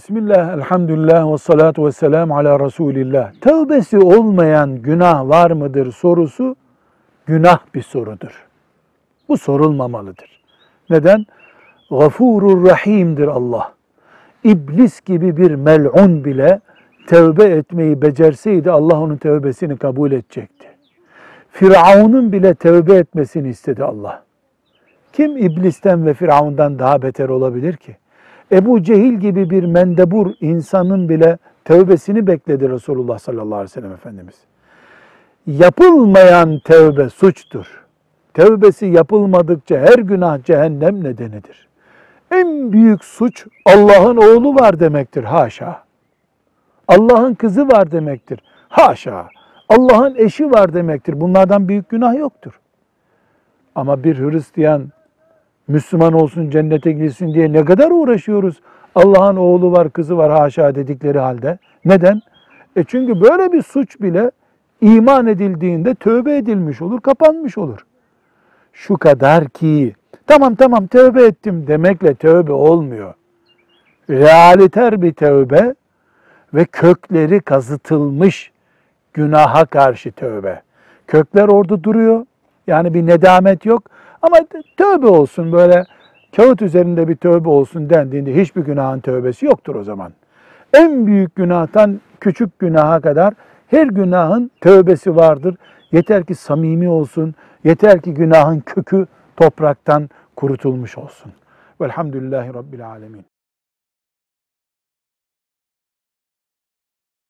Bismillah, elhamdülillah ve salatu ve selamu ala Resulillah. Tövbesi olmayan günah var mıdır sorusu günah bir sorudur. Bu sorulmamalıdır. Neden? Gafurur Rahim'dir Allah. İblis gibi bir mel'un bile tövbe etmeyi becerseydi Allah onun tövbesini kabul edecekti. Firavun'un bile tövbe etmesini istedi Allah. Kim iblisten ve Firavun'dan daha beter olabilir ki? Ebu Cehil gibi bir mendebur insanın bile tövbesini bekledi Resulullah sallallahu aleyhi ve sellem Efendimiz. Yapılmayan tövbe suçtur. Tövbesi yapılmadıkça her günah cehennem nedenidir. En büyük suç Allah'ın oğlu var demektir. Haşa. Allah'ın kızı var demektir. Haşa. Allah'ın eşi var demektir. Bunlardan büyük günah yoktur. Ama bir Hristiyan Müslüman olsun, cennete girsin diye ne kadar uğraşıyoruz. Allah'ın oğlu var, kızı var haşa dedikleri halde. Neden? E çünkü böyle bir suç bile iman edildiğinde tövbe edilmiş olur, kapanmış olur. Şu kadar ki tamam tamam tövbe ettim demekle tövbe olmuyor. Realiter bir tövbe ve kökleri kazıtılmış günaha karşı tövbe. Kökler orada duruyor. Yani bir nedamet yok. Ama tövbe olsun böyle kağıt üzerinde bir tövbe olsun dendiğinde hiçbir günahın tövbesi yoktur o zaman. En büyük günahtan küçük günaha kadar her günahın tövbesi vardır. Yeter ki samimi olsun, yeter ki günahın kökü topraktan kurutulmuş olsun. Velhamdülillahi Rabbil Alemin.